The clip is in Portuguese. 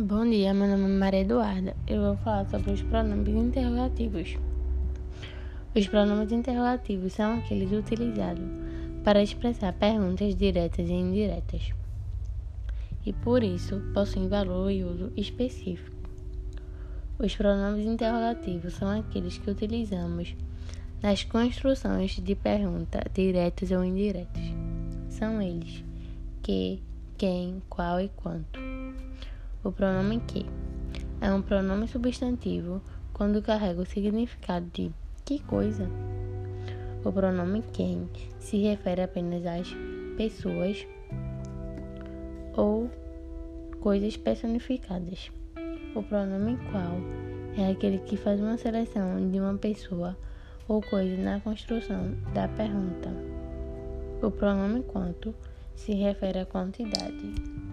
Bom dia, meu nome é Maria Eduarda. Eu vou falar sobre os pronomes interrogativos. Os pronomes interrogativos são aqueles utilizados para expressar perguntas diretas e indiretas, e por isso possuem valor e uso específico. Os pronomes interrogativos são aqueles que utilizamos nas construções de pergunta diretas ou indiretas. São eles que, quem, qual e quanto. O pronome que é um pronome substantivo quando carrega o significado de que coisa. O pronome quem se refere apenas às pessoas ou coisas personificadas. O pronome qual é aquele que faz uma seleção de uma pessoa ou coisa na construção da pergunta. O pronome quanto se refere à quantidade.